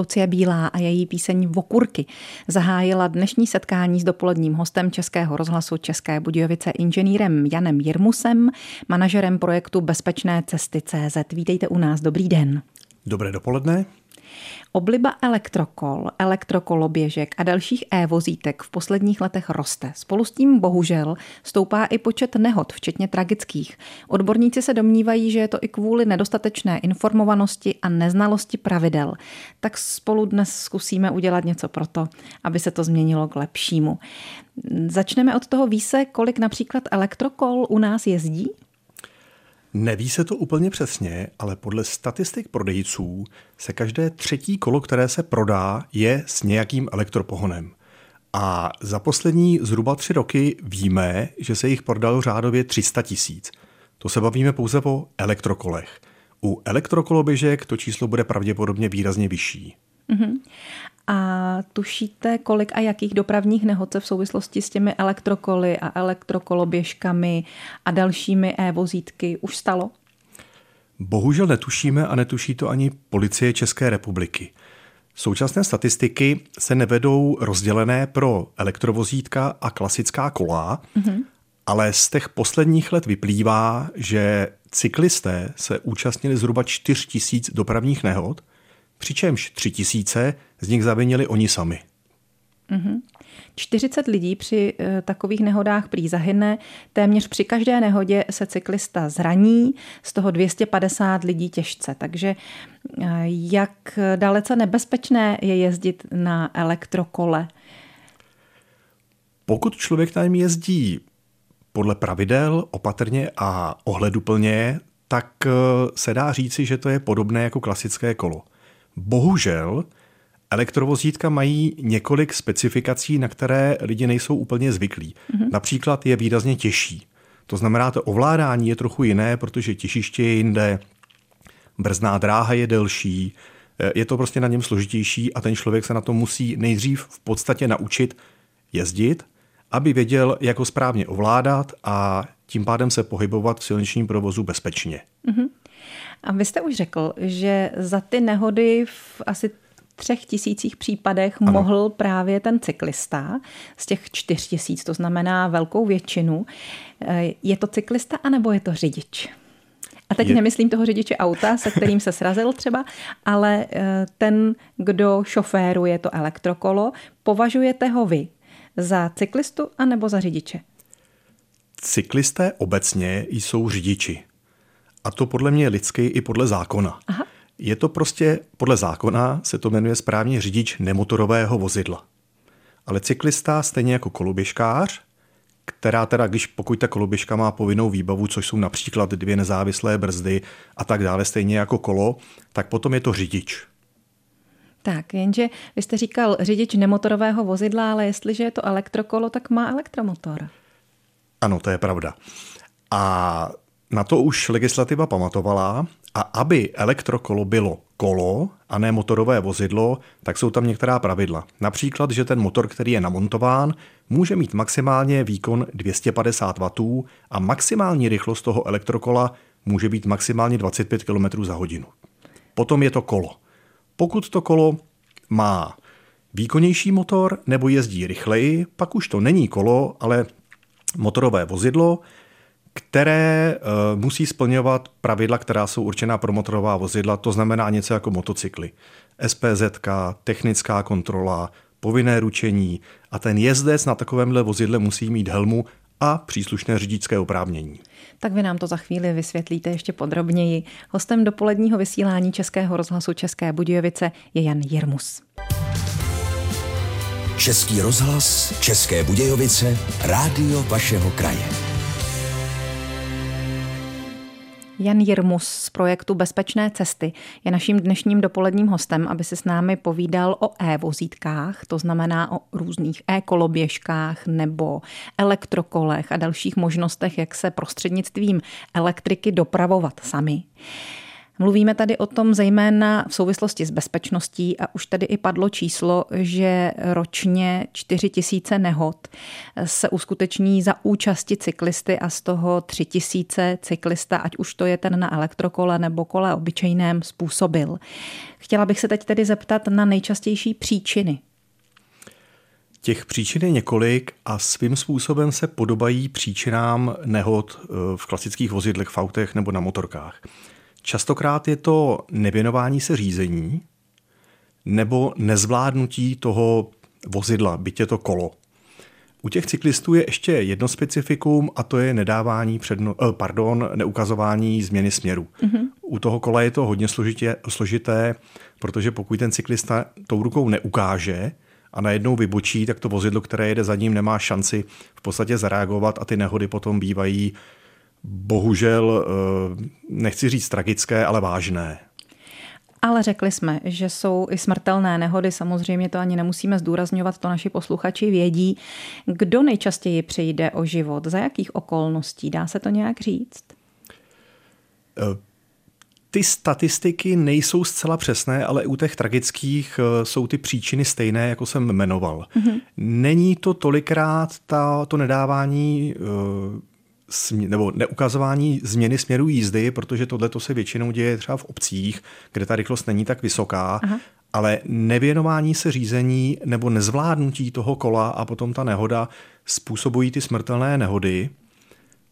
Lucie Bílá a její píseň Vokurky zahájila dnešní setkání s dopoledním hostem Českého rozhlasu České Budějovice inženýrem Janem Jirmusem, manažerem projektu Bezpečné cesty CZ. Vítejte u nás, dobrý den. Dobré dopoledne. Obliba elektrokol, elektrokoloběžek a dalších e-vozítek v posledních letech roste. Spolu s tím bohužel stoupá i počet nehod, včetně tragických. Odborníci se domnívají, že je to i kvůli nedostatečné informovanosti a neznalosti pravidel. Tak spolu dnes zkusíme udělat něco pro to, aby se to změnilo k lepšímu. Začneme od toho více, kolik například elektrokol u nás jezdí? Neví se to úplně přesně, ale podle statistik prodejců se každé třetí kolo, které se prodá, je s nějakým elektropohonem. A za poslední zhruba tři roky víme, že se jich prodalo řádově 300 tisíc. To se bavíme pouze o elektrokolech. U elektrokoloběžek to číslo bude pravděpodobně výrazně vyšší. Mm-hmm. A tušíte, kolik a jakých dopravních nehod se v souvislosti s těmi elektrokoly a elektrokoloběžkami a dalšími e-vozítky už stalo? Bohužel netušíme a netuší to ani policie České republiky. Současné statistiky se nevedou rozdělené pro elektrovozítka a klasická kola, mm-hmm. ale z těch posledních let vyplývá, že cyklisté se účastnili zhruba 4 tisíc dopravních nehod přičemž tři tisíce z nich zavinili oni sami. Mm-hmm. 40 lidí při e, takových nehodách prý zahyne. Téměř při každé nehodě se cyklista zraní, z toho 250 lidí těžce. Takže e, jak dalece nebezpečné je jezdit na elektrokole? Pokud člověk na něm jezdí podle pravidel, opatrně a ohleduplně, tak e, se dá říci, že to je podobné jako klasické kolo. Bohužel elektrovozítka mají několik specifikací, na které lidi nejsou úplně zvyklí. Mm-hmm. Například je výrazně těžší. To znamená, to ovládání je trochu jiné, protože těžiště je jinde, brzná dráha je delší, je to prostě na něm složitější a ten člověk se na to musí nejdřív v podstatě naučit jezdit, aby věděl, jak ho správně ovládat a tím pádem se pohybovat v silničním provozu bezpečně. Mm-hmm. A vy jste už řekl, že za ty nehody v asi třech tisících případech ano. mohl právě ten cyklista z těch čtyř tisíc, to znamená velkou většinu. Eh, je to cyklista anebo je to řidič? A teď je... nemyslím toho řidiče auta, se kterým se srazil třeba, ale eh, ten, kdo šoféruje to elektrokolo, považujete ho vy za cyklistu anebo za řidiče? Cyklisté obecně jsou řidiči. A to podle mě lidský i podle zákona. Aha. Je to prostě, podle zákona se to jmenuje správně řidič nemotorového vozidla. Ale cyklista stejně jako koloběžkář, která teda, když pokud ta koloběžka má povinnou výbavu, což jsou například dvě nezávislé brzdy a tak dále, stejně jako kolo, tak potom je to řidič. Tak, jenže vy jste říkal řidič nemotorového vozidla, ale jestliže je to elektrokolo, tak má elektromotor. Ano, to je pravda. A na to už legislativa pamatovala a aby elektrokolo bylo kolo a ne motorové vozidlo, tak jsou tam některá pravidla. Například, že ten motor, který je namontován, může mít maximálně výkon 250 W a maximální rychlost toho elektrokola může být maximálně 25 km za hodinu. Potom je to kolo. Pokud to kolo má výkonnější motor nebo jezdí rychleji, pak už to není kolo, ale motorové vozidlo, které uh, musí splňovat pravidla, která jsou určená pro motorová vozidla, to znamená něco jako motocykly. SPZ, technická kontrola, povinné ručení a ten jezdec na takovémhle vozidle musí mít helmu a příslušné řidičské oprávnění. Tak vy nám to za chvíli vysvětlíte ještě podrobněji. Hostem dopoledního vysílání Českého rozhlasu České Budějovice je Jan Jirmus. Český rozhlas České Budějovice, rádio vašeho kraje. Jan Jirmus z projektu Bezpečné cesty je naším dnešním dopoledním hostem, aby se s námi povídal o e-vozítkách, to znamená o různých e-koloběžkách nebo elektrokolech a dalších možnostech, jak se prostřednictvím elektriky dopravovat sami. Mluvíme tady o tom zejména v souvislosti s bezpečností a už tady i padlo číslo, že ročně 4 tisíce nehod se uskuteční za účasti cyklisty a z toho 3 tisíce cyklista, ať už to je ten na elektrokole nebo kole obyčejném, způsobil. Chtěla bych se teď tedy zeptat na nejčastější příčiny Těch příčin je několik a svým způsobem se podobají příčinám nehod eh, v klasických vozidlech, v autech nebo na motorkách. Častokrát je to nevěnování se řízení nebo nezvládnutí toho vozidla, byť je to kolo. U těch cyklistů je ještě jedno specifikum a to je nedávání předno, eh, pardon, neukazování změny směru. Mm-hmm. U toho kola je to hodně složitě, složité, protože pokud ten cyklista tou rukou neukáže, a najednou vybočí, tak to vozidlo, které jede za ním, nemá šanci v podstatě zareagovat a ty nehody potom bývají bohužel, eh, nechci říct tragické, ale vážné. Ale řekli jsme, že jsou i smrtelné nehody, samozřejmě to ani nemusíme zdůrazňovat, to naši posluchači vědí. Kdo nejčastěji přijde o život? Za jakých okolností? Dá se to nějak říct? Uh ty statistiky nejsou zcela přesné, ale u těch tragických eh, jsou ty příčiny stejné, jako jsem jmenoval. Mm-hmm. Není to tolikrát ta, to nedávání eh, nebo neukazování změny směru jízdy, protože tohle se většinou děje třeba v obcích, kde ta rychlost není tak vysoká, Aha. ale nevěnování se řízení nebo nezvládnutí toho kola a potom ta nehoda způsobují ty smrtelné nehody.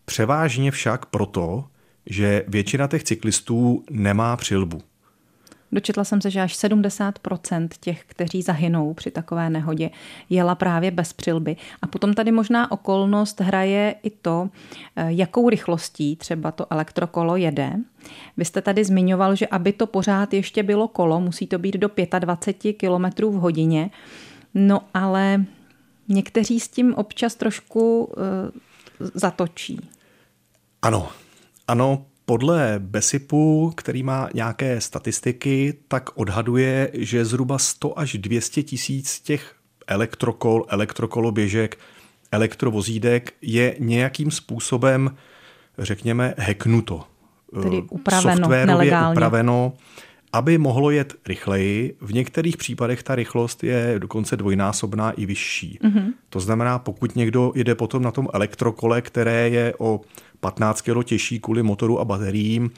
Převážně však proto, že většina těch cyklistů nemá přilbu. Dočetla jsem se, že až 70% těch, kteří zahynou při takové nehodě, jela právě bez přilby. A potom tady možná okolnost hraje i to, eh, jakou rychlostí třeba to elektrokolo jede. Vy jste tady zmiňoval, že aby to pořád ještě bylo kolo, musí to být do 25 km v hodině. No ale někteří s tím občas trošku uh, zatočí. Ano, ano, podle Besipu, který má nějaké statistiky, tak odhaduje, že zhruba 100 až 200 tisíc těch elektrokol, elektrokoloběžek, elektrovozídek je nějakým způsobem, řekněme, hacknuto. Tedy upraveno, nelegálně. upraveno, aby mohlo jet rychleji. V některých případech ta rychlost je dokonce dvojnásobná i vyšší. Mm-hmm. To znamená, pokud někdo jede potom na tom elektrokole, které je o 15 kg těžší kvůli motoru a bateriím,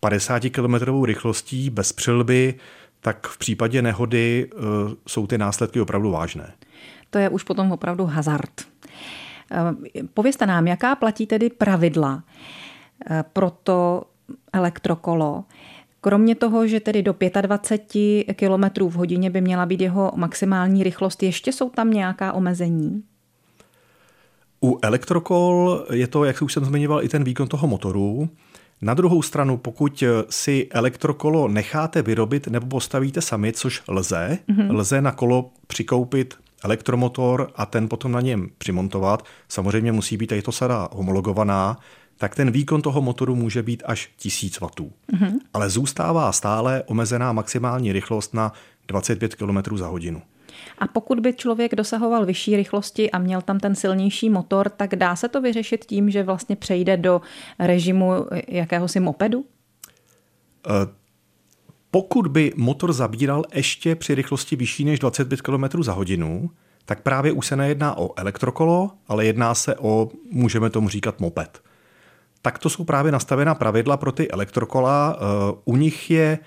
50 km rychlostí bez přilby, tak v případě nehody uh, jsou ty následky opravdu vážné. To je už potom opravdu hazard. Uh, povězte nám, jaká platí tedy pravidla uh, pro to elektrokolo, Kromě toho, že tedy do 25 km v hodině by měla být jeho maximální rychlost, ještě jsou tam nějaká omezení? U elektrokol je to, jak už jsem zmiňoval, i ten výkon toho motoru. Na druhou stranu, pokud si elektrokolo necháte vyrobit nebo postavíte sami, což lze, mm-hmm. lze na kolo přikoupit elektromotor a ten potom na něm přimontovat. Samozřejmě musí být i to sada homologovaná, tak ten výkon toho motoru může být až 1000 W. Mm-hmm. Ale zůstává stále omezená maximální rychlost na 25 km za hodinu. A pokud by člověk dosahoval vyšší rychlosti a měl tam ten silnější motor, tak dá se to vyřešit tím, že vlastně přejde do režimu jakéhosi mopedu? Uh, pokud by motor zabíral ještě při rychlosti vyšší než 25 km za hodinu, tak právě už se nejedná o elektrokolo, ale jedná se o, můžeme tomu říkat, moped. Tak to jsou právě nastavená pravidla pro ty elektrokola. Eh, u nich je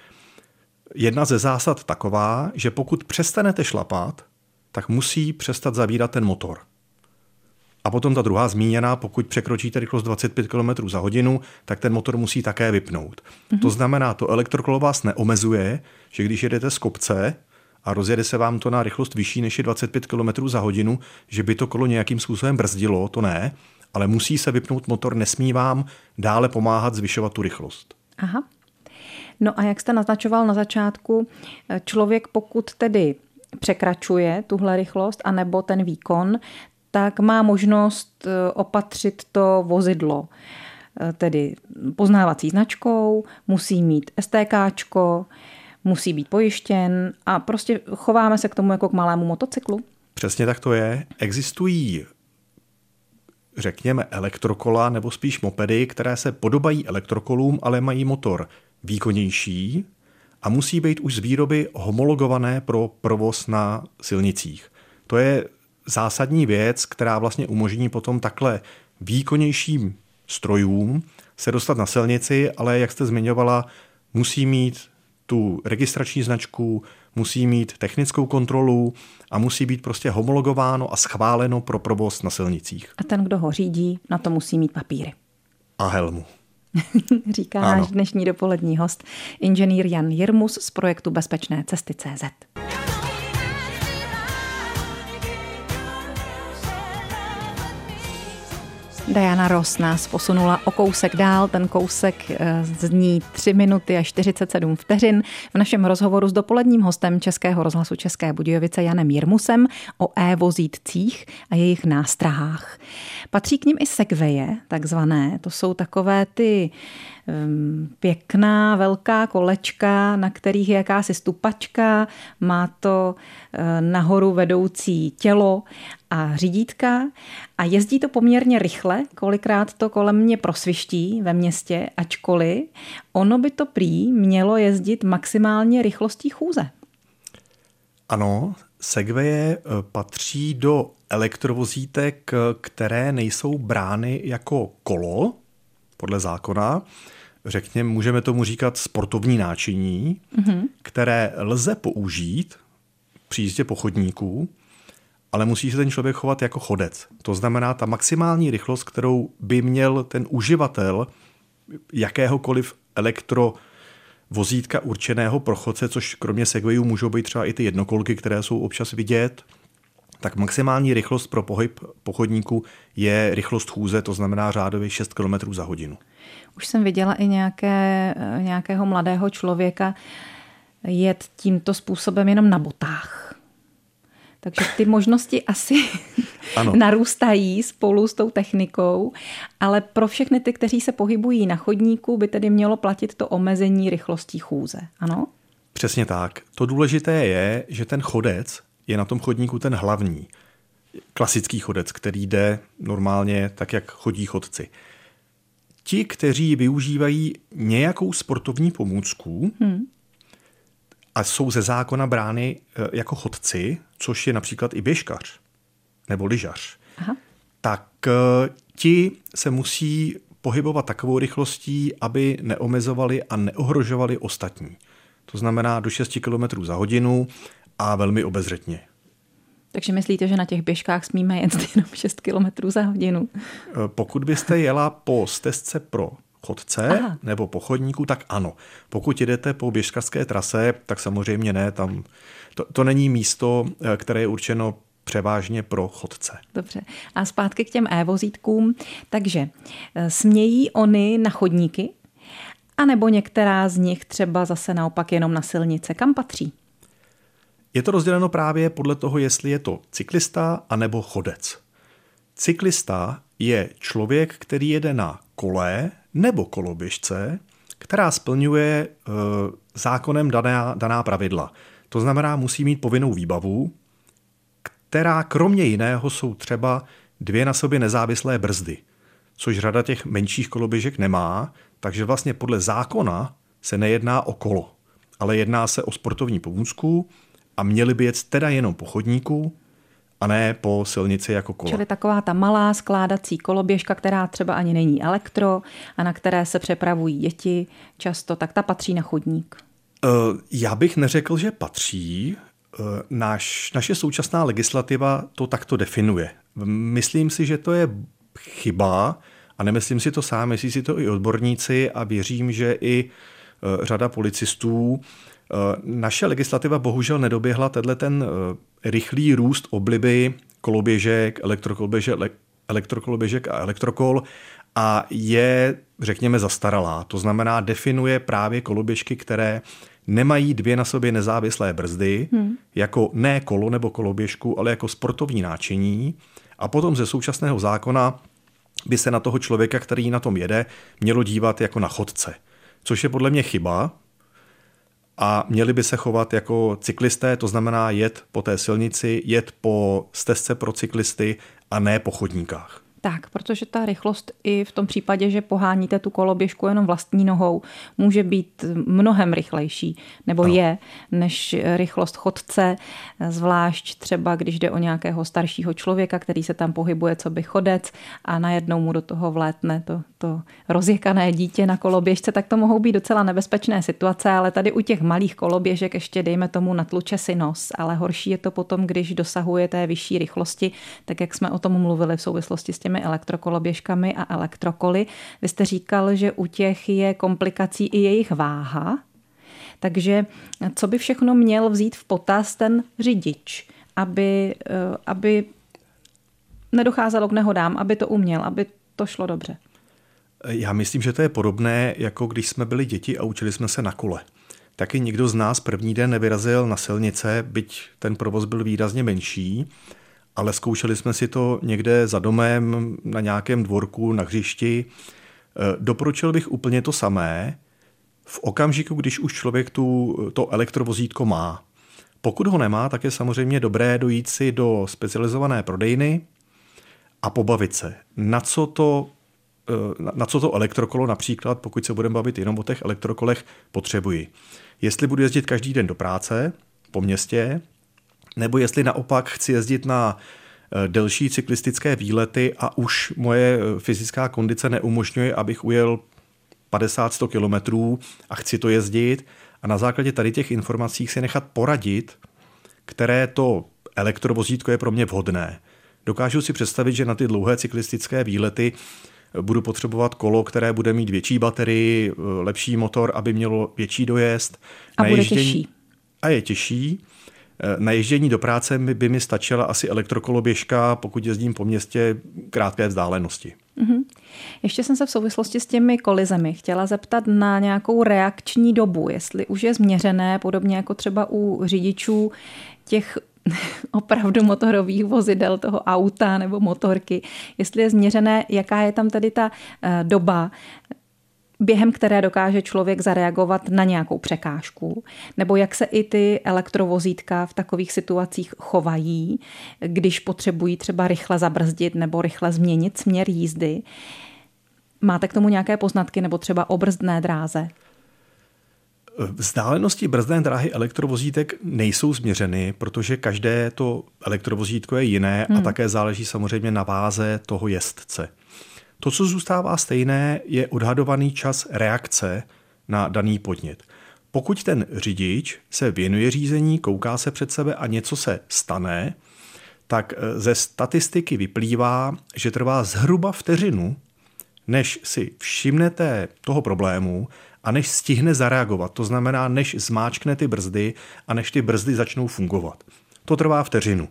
jedna ze zásad taková, že pokud přestanete šlapat, tak musí přestat zavírat ten motor. A potom ta druhá zmíněná, pokud překročíte rychlost 25 km za hodinu, tak ten motor musí také vypnout. Mm-hmm. To znamená, to elektrokolo vás neomezuje, že když jedete z kopce a rozjede se vám to na rychlost vyšší než je 25 km za hodinu, že by to kolo nějakým způsobem brzdilo, to ne, ale musí se vypnout motor, nesmí vám dále pomáhat zvyšovat tu rychlost. Aha. No a jak jste naznačoval na začátku, člověk pokud tedy překračuje tuhle rychlost anebo ten výkon, tak má možnost eh, opatřit to vozidlo eh, tedy poznávací značkou, musí mít STKčko, musí být pojištěn a prostě chováme se k tomu jako k malému motocyklu. Přesně tak to je. Existují řekněme elektrokola nebo spíš mopedy, které se podobají elektrokolům, ale mají motor výkonnější a musí být už z výroby homologované pro provoz na silnicích. To je zásadní věc, která vlastně umožní potom takhle výkonnějším strojům se dostat na silnici, ale jak jste zmiňovala, musí mít tu registrační značku, musí mít technickou kontrolu a musí být prostě homologováno a schváleno pro provoz na silnicích. A ten, kdo ho řídí, na to musí mít papíry. A helmu. Říká ano. náš dnešní dopolední host, inženýr Jan Jirmus z projektu Bezpečné cesty CZ. Diana Ross nás posunula o kousek dál. Ten kousek eh, zní 3 minuty a 47 vteřin. V našem rozhovoru s dopoledním hostem Českého rozhlasu České Budějovice Janem Jirmusem o e-vozítcích a jejich nástrahách. Patří k nim i segveje, takzvané. To jsou takové ty pěkná velká kolečka, na kterých je jakási stupačka, má to eh, nahoru vedoucí tělo a řídítka a jezdí to poměrně rychle, kolikrát to kolem mě prosviští ve městě, ačkoliv ono by to prý mělo jezdit maximálně rychlostí chůze. Ano, Segwaye eh, patří do elektrovozítek, eh, které nejsou brány jako kolo, podle zákona, řekněme, můžeme tomu říkat sportovní náčiní, mm-hmm. které lze použít při jízdě po chodníku, ale musí se ten člověk chovat jako chodec. To znamená, ta maximální rychlost, kterou by měl ten uživatel jakéhokoliv elektro vozítka určeného pro chodce, což kromě Segwayů můžou být třeba i ty jednokolky, které jsou občas vidět, tak maximální rychlost pro pohyb pochodníku je rychlost chůze, to znamená řádově 6 km za hodinu. Už jsem viděla i nějaké, nějakého mladého člověka jet tímto způsobem jenom na botách. Takže ty možnosti asi ano. narůstají spolu s tou technikou, ale pro všechny ty, kteří se pohybují na chodníku, by tedy mělo platit to omezení rychlostí chůze. Ano? Přesně tak. To důležité je, že ten chodec je na tom chodníku ten hlavní. Klasický chodec, který jde normálně tak, jak chodí chodci. Ti, kteří využívají nějakou sportovní pomůcku hmm. a jsou ze zákona brány e, jako chodci, což je například i běžkař nebo lyžař, Aha. tak e, ti se musí pohybovat takovou rychlostí, aby neomezovali a neohrožovali ostatní. To znamená do 6 km za hodinu a velmi obezřetně. Takže myslíte, že na těch běžkách smíme jet jenom 6 km za hodinu? E, pokud byste jela po stezce pro chodce Aha. nebo po chodníku, tak ano. Pokud jedete po běžkařské trase, tak samozřejmě ne, tam to, to není místo, e, které je určeno převážně pro chodce. Dobře. A zpátky k těm e-vozítkům. Takže e, smějí oni na chodníky, anebo některá z nich třeba zase naopak jenom na silnice. Kam patří? Je to rozděleno právě podle toho, jestli je to cyklista anebo chodec. Cyklista je člověk, který jede na kole nebo koloběžce, která splňuje e, zákonem daná, daná pravidla. To znamená, musí mít povinnou výbavu, která kromě jiného jsou třeba dvě na sobě nezávislé brzdy, což řada těch menších koloběžek nemá, takže vlastně podle zákona se nejedná o kolo, ale jedná se o sportovní pomůcku, a měli by jet teda jenom po chodníku a ne po silnici jako kolo. Čili taková ta malá skládací koloběžka, která třeba ani není elektro a na které se přepravují děti často, tak ta patří na chodník. Eh, já bych neřekl, že patří. Eh, naš, naše současná legislativa to takto definuje. Myslím si, že to je chyba a nemyslím si to sám, myslí si to i odborníci a věřím, že i eh, řada policistů naše legislativa bohužel nedoběhla tenhle ten eh, rychlý růst obliby koloběžek, elektrokoloběžek, elektrokoloběžek a elektrokol a je, řekněme, zastaralá. To znamená, definuje právě koloběžky, které nemají dvě na sobě nezávislé brzdy, hmm. jako ne kolo nebo koloběžku, ale jako sportovní náčiní. A potom ze současného zákona by se na toho člověka, který na tom jede, mělo dívat jako na chodce. Což je podle mě chyba, a měli by se chovat jako cyklisté, to znamená jet po té silnici, jet po stezce pro cyklisty a ne po chodníkách. Tak, protože ta rychlost i v tom případě, že poháníte tu koloběžku jenom vlastní nohou, může být mnohem rychlejší, nebo no. je, než rychlost chodce, zvlášť třeba, když jde o nějakého staršího člověka, který se tam pohybuje, co by chodec a najednou mu do toho vlétne to, to rozjekané dítě na koloběžce, tak to mohou být docela nebezpečné situace, ale tady u těch malých koloběžek ještě dejme tomu natluče si nos, ale horší je to potom, když dosahuje té vyšší rychlosti, tak jak jsme o tom mluvili v souvislosti s těmi elektrokoloběžkami a elektrokoly. Vy jste říkal, že u těch je komplikací i jejich váha, takže co by všechno měl vzít v potaz ten řidič, aby, eh, aby nedocházelo k nehodám, aby to uměl, aby to šlo dobře? Já myslím, že to je podobné, jako když jsme byli děti a učili jsme se na kole. Taky nikdo z nás první den nevyrazil na silnice, byť ten provoz byl výrazně menší, ale zkoušeli jsme si to někde za domem, na nějakém dvorku, na hřišti. E, doporučil bych úplně to samé v okamžiku, když už člověk tu, to elektrovozítko má. Pokud ho nemá, tak je samozřejmě dobré dojít si do specializované prodejny a pobavit se. Na co to e, na co to elektrokolo například, pokud se budeme bavit jenom o těch elektrokolech, potřebuji. Jestli budu jezdit každý den do práce po městě, nebo jestli naopak chci jezdit na eh, delší cyklistické výlety a už moje eh, fyzická kondice neumožňuje, abych ujel 50-100 kilometrů a chci to jezdit a na základě tady těch informací si nechat poradit, které to elektrovozítko je pro mě vhodné. Dokážu si představit, že na ty dlouhé cyklistické výlety eh, budu potřebovat kolo, které bude mít větší baterii, lepší motor, aby mělo větší dojezd. A bude těžší. A je těžší. Na ježdění do práce by mi stačila asi elektrokoloběžka, pokud jezdím po městě krátké vzdálenosti. Mm-hmm. Ještě jsem se v souvislosti s těmi kolizemi chtěla zeptat na nějakou reakční dobu, jestli už je změřené, podobně jako třeba u řidičů těch opravdu motorových vozidel, toho auta nebo motorky, jestli je změřené, jaká je tam tedy ta eh, doba, během které dokáže člověk zareagovat na nějakou překážku, nebo jak se i ty elektrovozítka v takových situacích chovají, když potřebují třeba rychle zabrzdit nebo rychle změnit směr jízdy. Máte k tomu nějaké poznatky nebo třeba o brzdné dráze? Vzdálenosti brzdné dráhy elektrovozítek nejsou změřeny, protože každé to elektrovozítko je jiné hmm. a také záleží samozřejmě na váze toho jezdce. To, co zůstává stejné, je odhadovaný čas reakce na daný podnět. Pokud ten řidič se věnuje řízení, kouká se před sebe a něco se stane, tak eh, ze statistiky vyplývá, že trvá zhruba vteřinu, než si všimnete toho problému a než stihne zareagovat. To znamená, než zmáčkne ty brzdy a než ty brzdy začnou fungovat. To trvá vteřinu.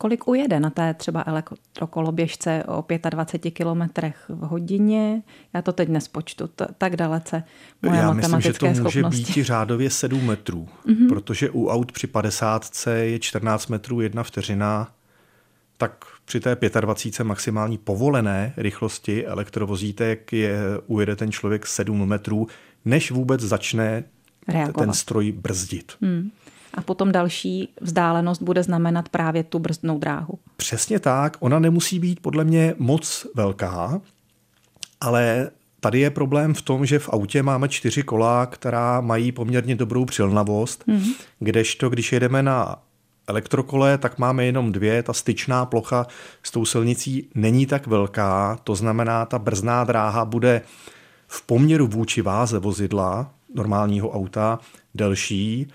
Kolik ujede na té třeba elektrokoloběžce o 25 km v hodině? Já to teď nespočtu, t- tak dalece moje Já myslím, že to může schopnosti. být řádově 7 metrů, mm-hmm. protože u aut při 50 je 14 metrů jedna vteřina, tak při té 25 maximální povolené rychlosti elektrovozítek je, ujede ten člověk 7 metrů, než vůbec začne Reagovat. ten stroj brzdit. Hmm a potom další vzdálenost bude znamenat právě tu brzdnou dráhu. Přesně tak. Ona nemusí být podle mě moc velká, ale tady je problém v tom, že v autě máme čtyři kola, která mají poměrně dobrou přilnavost, mm-hmm. kdežto když jedeme na elektrokole, tak máme jenom dvě, ta styčná plocha s tou silnicí není tak velká, to znamená, ta brzná dráha bude v poměru vůči váze vozidla normálního auta delší,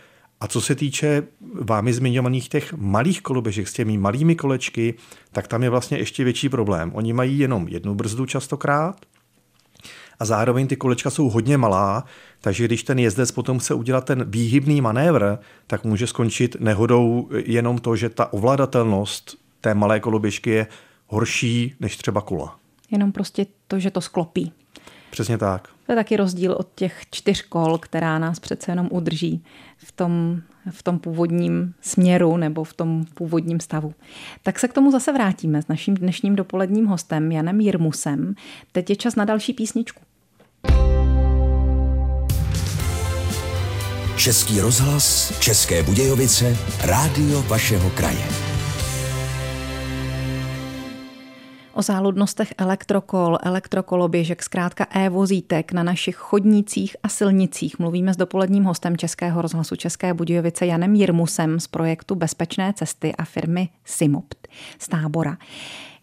a co se týče vámi zmiňovaných těch malých koloběžek s těmi malými kolečky, tak tam je vlastně ještě větší problém. Oni mají jenom jednu brzdu častokrát a zároveň ty kolečka jsou hodně malá, takže když ten jezdec potom chce udělat ten výhybný manévr, tak může skončit nehodou jenom to, že ta ovladatelnost té malé koloběžky je horší než třeba kola. Jenom prostě to, že to sklopí. Přesně tak. To je taky rozdíl od těch čtyř kol, která nás přece jenom udrží v tom, v tom původním směru nebo v tom původním stavu. Tak se k tomu zase vrátíme s naším dnešním dopoledním hostem Janem Jirmusem. Teď je čas na další písničku. Český rozhlas, České Budějovice, rádio vašeho kraje. O záludnostech elektrokol, elektrokoloběžek, zkrátka e-vozítek na našich chodnících a silnicích mluvíme s dopoledním hostem Českého rozhlasu České Budějovice Janem Jirmusem z projektu Bezpečné cesty a firmy Simopt z tábora.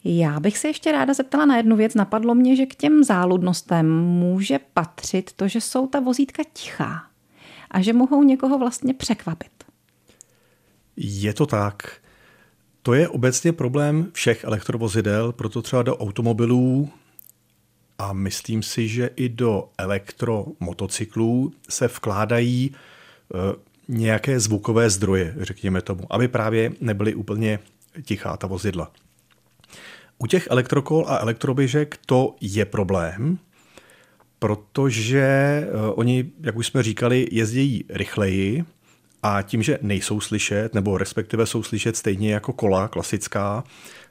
Já bych se ještě ráda zeptala na jednu věc. Napadlo mě, že k těm záludnostem může patřit to, že jsou ta vozítka tichá a že mohou někoho vlastně překvapit. Je to tak. To je obecně problém všech elektrovozidel, proto třeba do automobilů a myslím si, že i do elektromotocyklů se vkládají eh, nějaké zvukové zdroje, řekněme tomu, aby právě nebyly úplně tichá ta vozidla. U těch elektrokol a elektroběžek to je problém, protože uh, oni, jak už jsme říkali, jezdí rychleji a tím, že nejsou slyšet, nebo respektive jsou slyšet stejně jako kola klasická,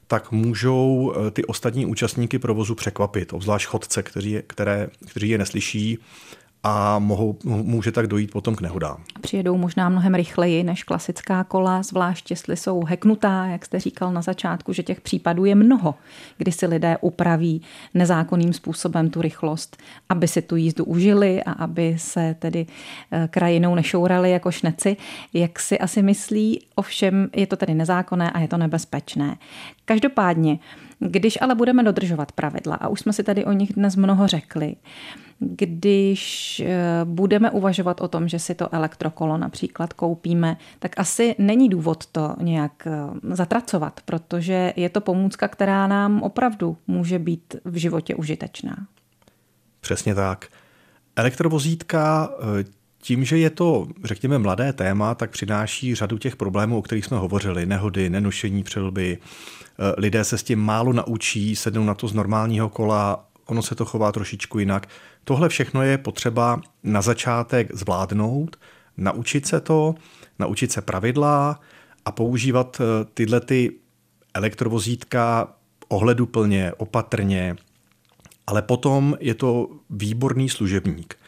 tak můžou eh, ty ostatní účastníky provozu překvapit, obzvlášť chodce, kteří, které, kteří je neslyší a mohou, může tak dojít potom k nehodám. Přijedou možná mnohem rychleji než klasická kola, zvlášť jestli jsou heknutá, jak jste říkal na začátku, že těch případů je mnoho, kdy si lidé upraví nezákonným způsobem tu rychlost, aby si tu jízdu užili a aby se tedy eh, krajinou nešourali jako šneci. Jak si asi myslí, ovšem je to tedy nezákonné a je to nebezpečné. Každopádně, když ale budeme dodržovat pravidla, a už jsme si tady o nich dnes mnoho řekli, když eh, budeme uvažovat o tom, že si to elektrokolo například koupíme, tak asi není důvod to nějak eh, zatracovat, protože je to pomůcka, která nám opravdu může být v životě užitečná. Přesně tak. Elektrovozítka eh, tím, že je to, řekněme, mladé téma, tak přináší řadu těch problémů, o kterých jsme hovořili. Nehody, nenošení přilby. Lidé se s tím málo naučí, sednou na to z normálního kola, ono se to chová trošičku jinak. Tohle všechno je potřeba na začátek zvládnout, naučit se to, naučit se pravidla a používat eh, tyhle ty elektrovozítka ohleduplně, opatrně, ale potom je to výborný služebník.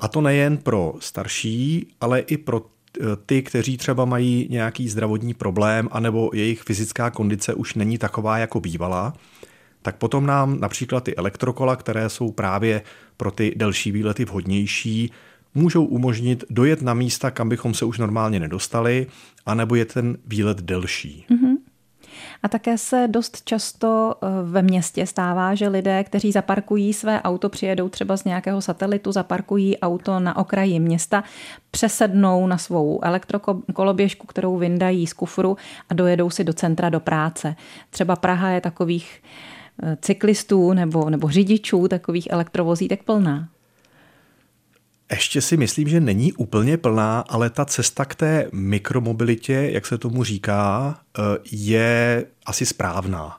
A to nejen pro starší, ale i pro eh, ty, kteří třeba mají nějaký zdravotní problém, anebo jejich fyzická kondice už není taková, jako bývala tak potom nám například ty elektrokola, které jsou právě pro ty delší výlety vhodnější, můžou umožnit dojet na místa, kam bychom se už normálně nedostali, anebo je ten výlet delší. Mm-hmm. A také se dost často eh, ve městě stává, že lidé, kteří zaparkují své auto, přijedou třeba z nějakého satelitu, zaparkují auto na okraji města, přesednou na svou elektrokoloběžku, kterou vyndají z kufru a dojedou si do centra do práce. Třeba Praha je takových cyklistů nebo, nebo řidičů takových elektrovozítek plná? Ještě si myslím, že není úplně plná, ale ta cesta k té mikromobilitě, jak se tomu říká, eh, je asi správná.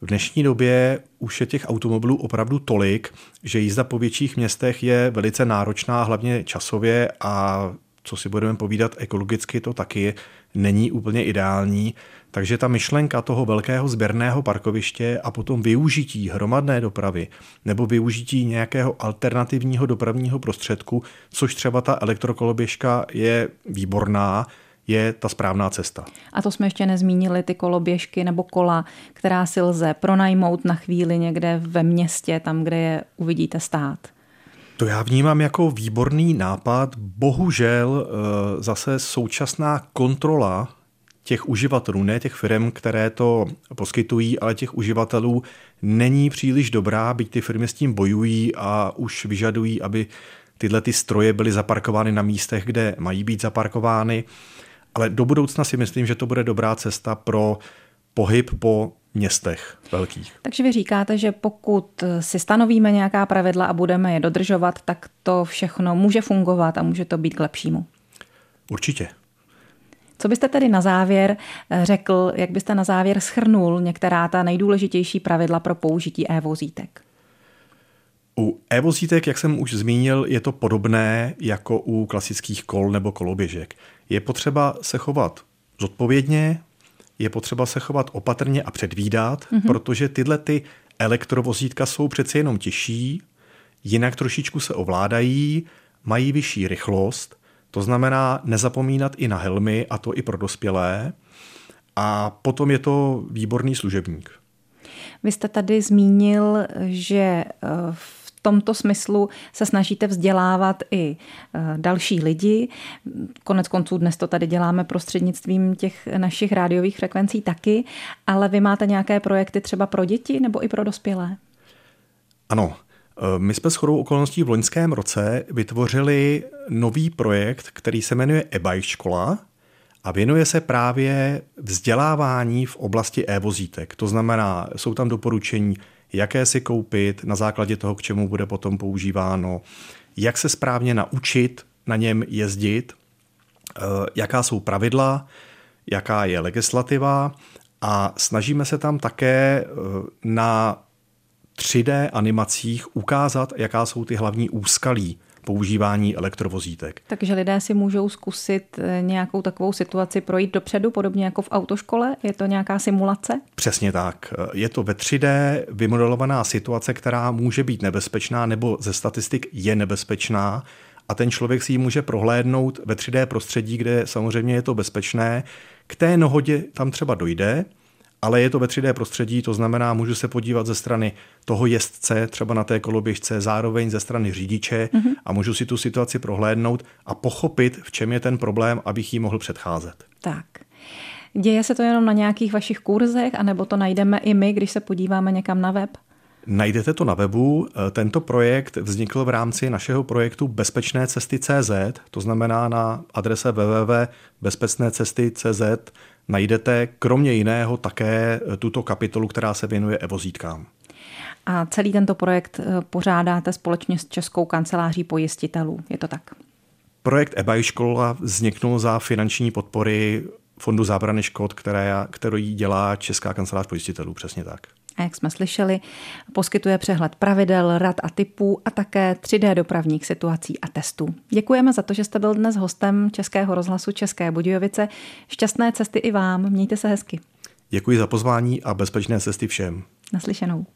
V dnešní době už je těch automobilů opravdu tolik, že jízda po větších městech je velice náročná, hlavně časově a co si budeme povídat, ekologicky to taky není úplně ideální. Takže ta myšlenka toho velkého sběrného parkoviště a potom využití hromadné dopravy nebo využití nějakého alternativního dopravního prostředku, což třeba ta elektrokoloběžka je výborná, je ta správná cesta. A to jsme ještě nezmínili ty koloběžky nebo kola, která si lze pronajmout na chvíli někde ve městě, tam, kde je uvidíte stát. To já vnímám jako výborný nápad. Bohužel eh, zase současná kontrola těch uživatelů, ne těch firm, které to poskytují, ale těch uživatelů není příliš dobrá, byť ty firmy s tím bojují a už vyžadují, aby tyhle ty stroje byly zaparkovány na místech, kde mají být zaparkovány. Ale do budoucna si myslím, že to bude dobrá cesta pro pohyb po městech velkých. Takže vy říkáte, že pokud si stanovíme nějaká pravidla a budeme je dodržovat, tak to všechno může fungovat a může to být k lepšímu. Určitě. Co byste tedy na závěr eh, řekl, jak byste na závěr schrnul některá ta nejdůležitější pravidla pro použití e-vozítek? U e-vozítek, jak jsem už zmínil, je to podobné jako u klasických kol nebo koloběžek. Je potřeba se chovat zodpovědně, je potřeba se chovat opatrně a předvídat, mm-hmm. protože tyhle ty elektrovozítka jsou přece jenom těžší, jinak trošičku se ovládají, mají vyšší rychlost to znamená nezapomínat i na helmy, a to i pro dospělé. A potom je to výborný služebník. Vy jste tady zmínil, že v tomto smyslu se snažíte vzdělávat i eh, další lidi. Konec konců dnes to tady děláme prostřednictvím těch našich rádiových frekvencí taky, ale vy máte nějaké projekty třeba pro děti nebo i pro dospělé? Ano, eh, my jsme s chodou okolností v loňském roce vytvořili nový projekt, který se jmenuje e škola a věnuje se právě vzdělávání v oblasti e-vozítek. To znamená, jsou tam doporučení jaké si koupit na základě toho, k čemu bude potom používáno, jak se správně naučit na něm jezdit, eh, jaká jsou pravidla, jaká je legislativa a snažíme se tam také eh, na 3D animacích ukázat, jaká jsou ty hlavní úskalí používání elektrovozítek. Takže lidé si můžou zkusit eh, nějakou takovou situaci projít dopředu, podobně jako v autoškole? Je to nějaká simulace? Přesně tak. Je to ve 3D vymodelovaná situace, která může být nebezpečná nebo ze statistik je nebezpečná a ten člověk si ji může prohlédnout ve 3D prostředí, kde samozřejmě je to bezpečné. K té nohodě tam třeba dojde, ale je to ve 3D prostředí, to znamená, můžu se podívat ze strany toho jezdce, třeba na té koloběžce, zároveň ze strany řidiče mm-hmm. a můžu si tu situaci prohlédnout a pochopit, v čem je ten problém, abych jí mohl předcházet. Tak. Děje se to jenom na nějakých vašich kurzech, anebo to najdeme i my, když se podíváme někam na web? Najdete to na webu. Tento projekt vznikl v rámci našeho projektu Bezpečné cesty CZ, to znamená na adrese www.bezpečnécesty.cz najdete kromě jiného také tuto kapitolu, která se věnuje e-vozítkám. A celý tento projekt eh, pořádáte společně s Českou kanceláří pojistitelů, je to tak? Projekt e škola vzniknul za finanční podpory Fondu zábrany škod, které, který dělá Česká kancelář pojistitelů, přesně tak. A jak jsme slyšeli, poskytuje přehled pravidel, rad a typů a také 3D dopravních situací a testů. Děkujeme za to, že jste byl dnes hostem Českého rozhlasu České Budějovice. Šťastné cesty i vám, mějte se hezky. Děkuji za pozvání a bezpečné cesty všem. Naslyšenou.